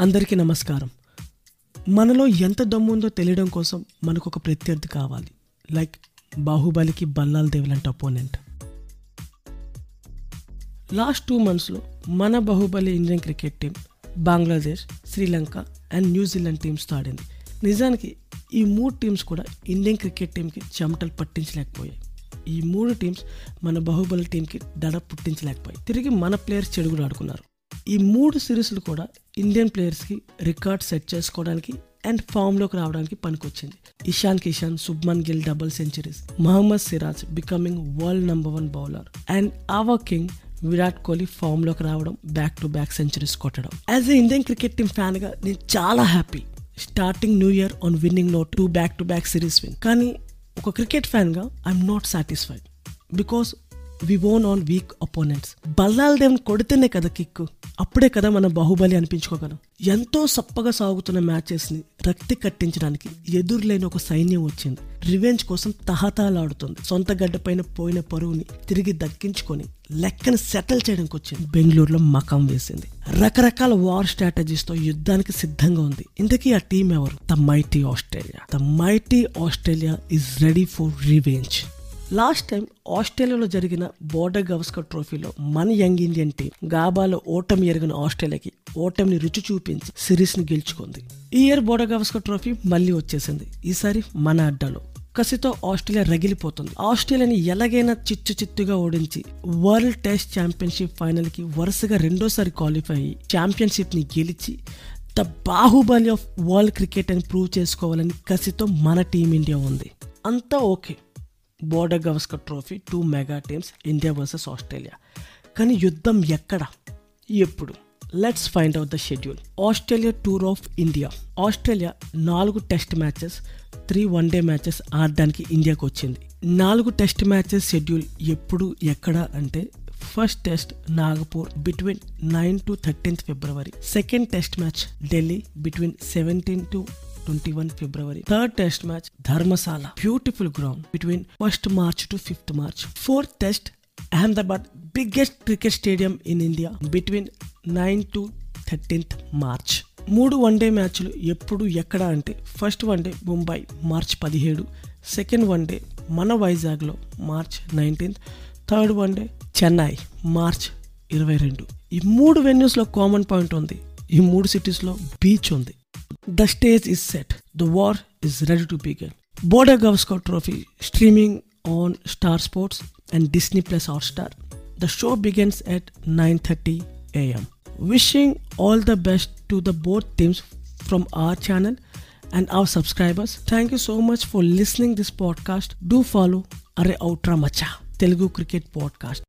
అందరికీ నమస్కారం. మనలో ఎంత దమ్ము ఉందో తెలియడం కోసం మనకు ఒక ప్రత్యర్థి కావాలి. లైక్ బాహుబలికి బల్లాల్ దేవులంటే అపోనెంట్ లాస్ట్ టూ మంత్స్లో మన Baahubali Indian cricket team Bangladesh Sri Lanka and New Zealand టీమ్స్తో ఆడింది. నిజానికి ఈ మూడు టీమ్స్ కూడా ఇండియన్ క్రికెట్ టీంకి చెమటలు పట్టించలేకపోయాయి. ఈ మూడు టీమ్స్ మన బాహుబలి టీంకి దడ పుట్టించలేకపోయాయి. తిరిగి మన ప్లేయర్స్ చెడుగులు ఆడుకున్నారు. ఈ మూడు సిరీస్లు కూడా ఇండియన్ ప్లేయర్స్కి రికార్డ్ సెట్ చేసుకోవడానికి అండ్ ఫామ్లోకి రావడానికి పనికొచ్చింది. Ishan Kishan Shubman Gill double centuries Mohammed Siraj becoming world number one bowler and our king Virat Kohli ఫామ్లోకి రావడం బ్యాక్ టు బ్యాక్ సెంచరీస్ కొట్టడం. As a Indian cricket team ఫ్యాన్గా నేను చాలా happy starting new year on winning note two back to back series win కానీ ఒక cricket ఫ్యాన్గా I'm not satisfied because we won on weak opponents Ballal దేవుని కొడితేనే కదా kick అప్పుడే కదా మనం బాహుబలి అనిపించుకోగలం. ఎంతో సప్పగా సాగుతున్న మ్యాచెస్ని రక్తి కట్టించడానికి ఎదురులేని ఒక సైన్యం వచ్చింది. రివెంజ్ కోసం తహతాలాడుతుంది. సొంత గడ్డపైన పోయిన పరువుని తిరిగి దక్కించుకొని లెక్కను సెటిల్ చేయడానికి వచ్చింది. బెంగళూరులో మకం వేసింది. రకరకాల వార్ స్ట్రాటజీస్తో యుద్ధానికి సిద్ధంగా ఉంది. ఇంతకీ ఆ టీం ఎవరు? The mighty Australia. The mighty Australia is ready for revenge. Last time ఆస్ట్రేలియాలో జరిగిన బోర్డర్ గవస్కర్ ట్రోఫీలో మన యంగ్ ఇండియన్ టీం గాబాలో ఓటమి ఎరిగిన ఆస్ట్రేలియాకి ఓటమిని రుచి చూపించి సిరీస్ని గెలుచుకుంది. ఈ ఇయర్ బోర్డర్ గవస్కర్ ట్రోఫీ మళ్ళీ వచ్చేసింది. ఈసారి మన అడ్డాలో కసితో ఆస్ట్రేలియా రగిలిపోతుంది. ఆస్ట్రేలియాని ఎలాగైనా చిచ్చు చిత్తుగా ఓడించి వరల్డ్ టెస్ట్ ఛాంపియన్షిప్ ఫైనల్కి వరుసగా రెండోసారి క్వాలిఫై అయ్యి ఛాంపియన్షిప్ని గెలిచి the Baahubali of world cricket అని ప్రూవ్ చేసుకోవాలని కసితో మన టీమిండియా ఉంది. అంతా okay. Border Gavaskar trophy two mega teams India versus Australia కానీ యుద్ధం ఎక్కడ ఎప్పుడు let's find out the schedule Australia tour of India Australia నాలుగు test matches three one day matches ఆడడానికి ఇండియాకు వచ్చింది. నాలుగు టెస్ట్ మ్యాచెస్ షెడ్యూల్ ఎప్పుడు ఎక్కడ అంటే first test Nagpur between nine to thirteenth February second test match Delhi between seventeen to twenty one February third test match Dharamshala beautiful ground between first March to fifth March fourth test Ahmedabad biggest cricket stadium in India between nine to thirteenth March మూడు one day మ్యాచ్లు ఎప్పుడు ఎక్కడ అంటే first one day Mumbai March పదిహేడు. Second one day మన వైజాగ్లో March nineteenth third one day Chennai March ఇరవై రెండు. ఈ మూడు వెన్యూస్లో కామన్ పాయింట్ ఉంది. ఈ మూడు సిటీస్లో బీచ్ ఉంది. The stage is set. The war is ready to begin. Border Gavaskar Trophy streaming on Star Sports and Disney Plus Hotstar. The show begins at 9:30 a.m. Wishing all the best to the both teams from our channel and our subscribers. Thank you so much for listening this podcast. Do follow Are Outra Macha Telugu Cricket Podcast.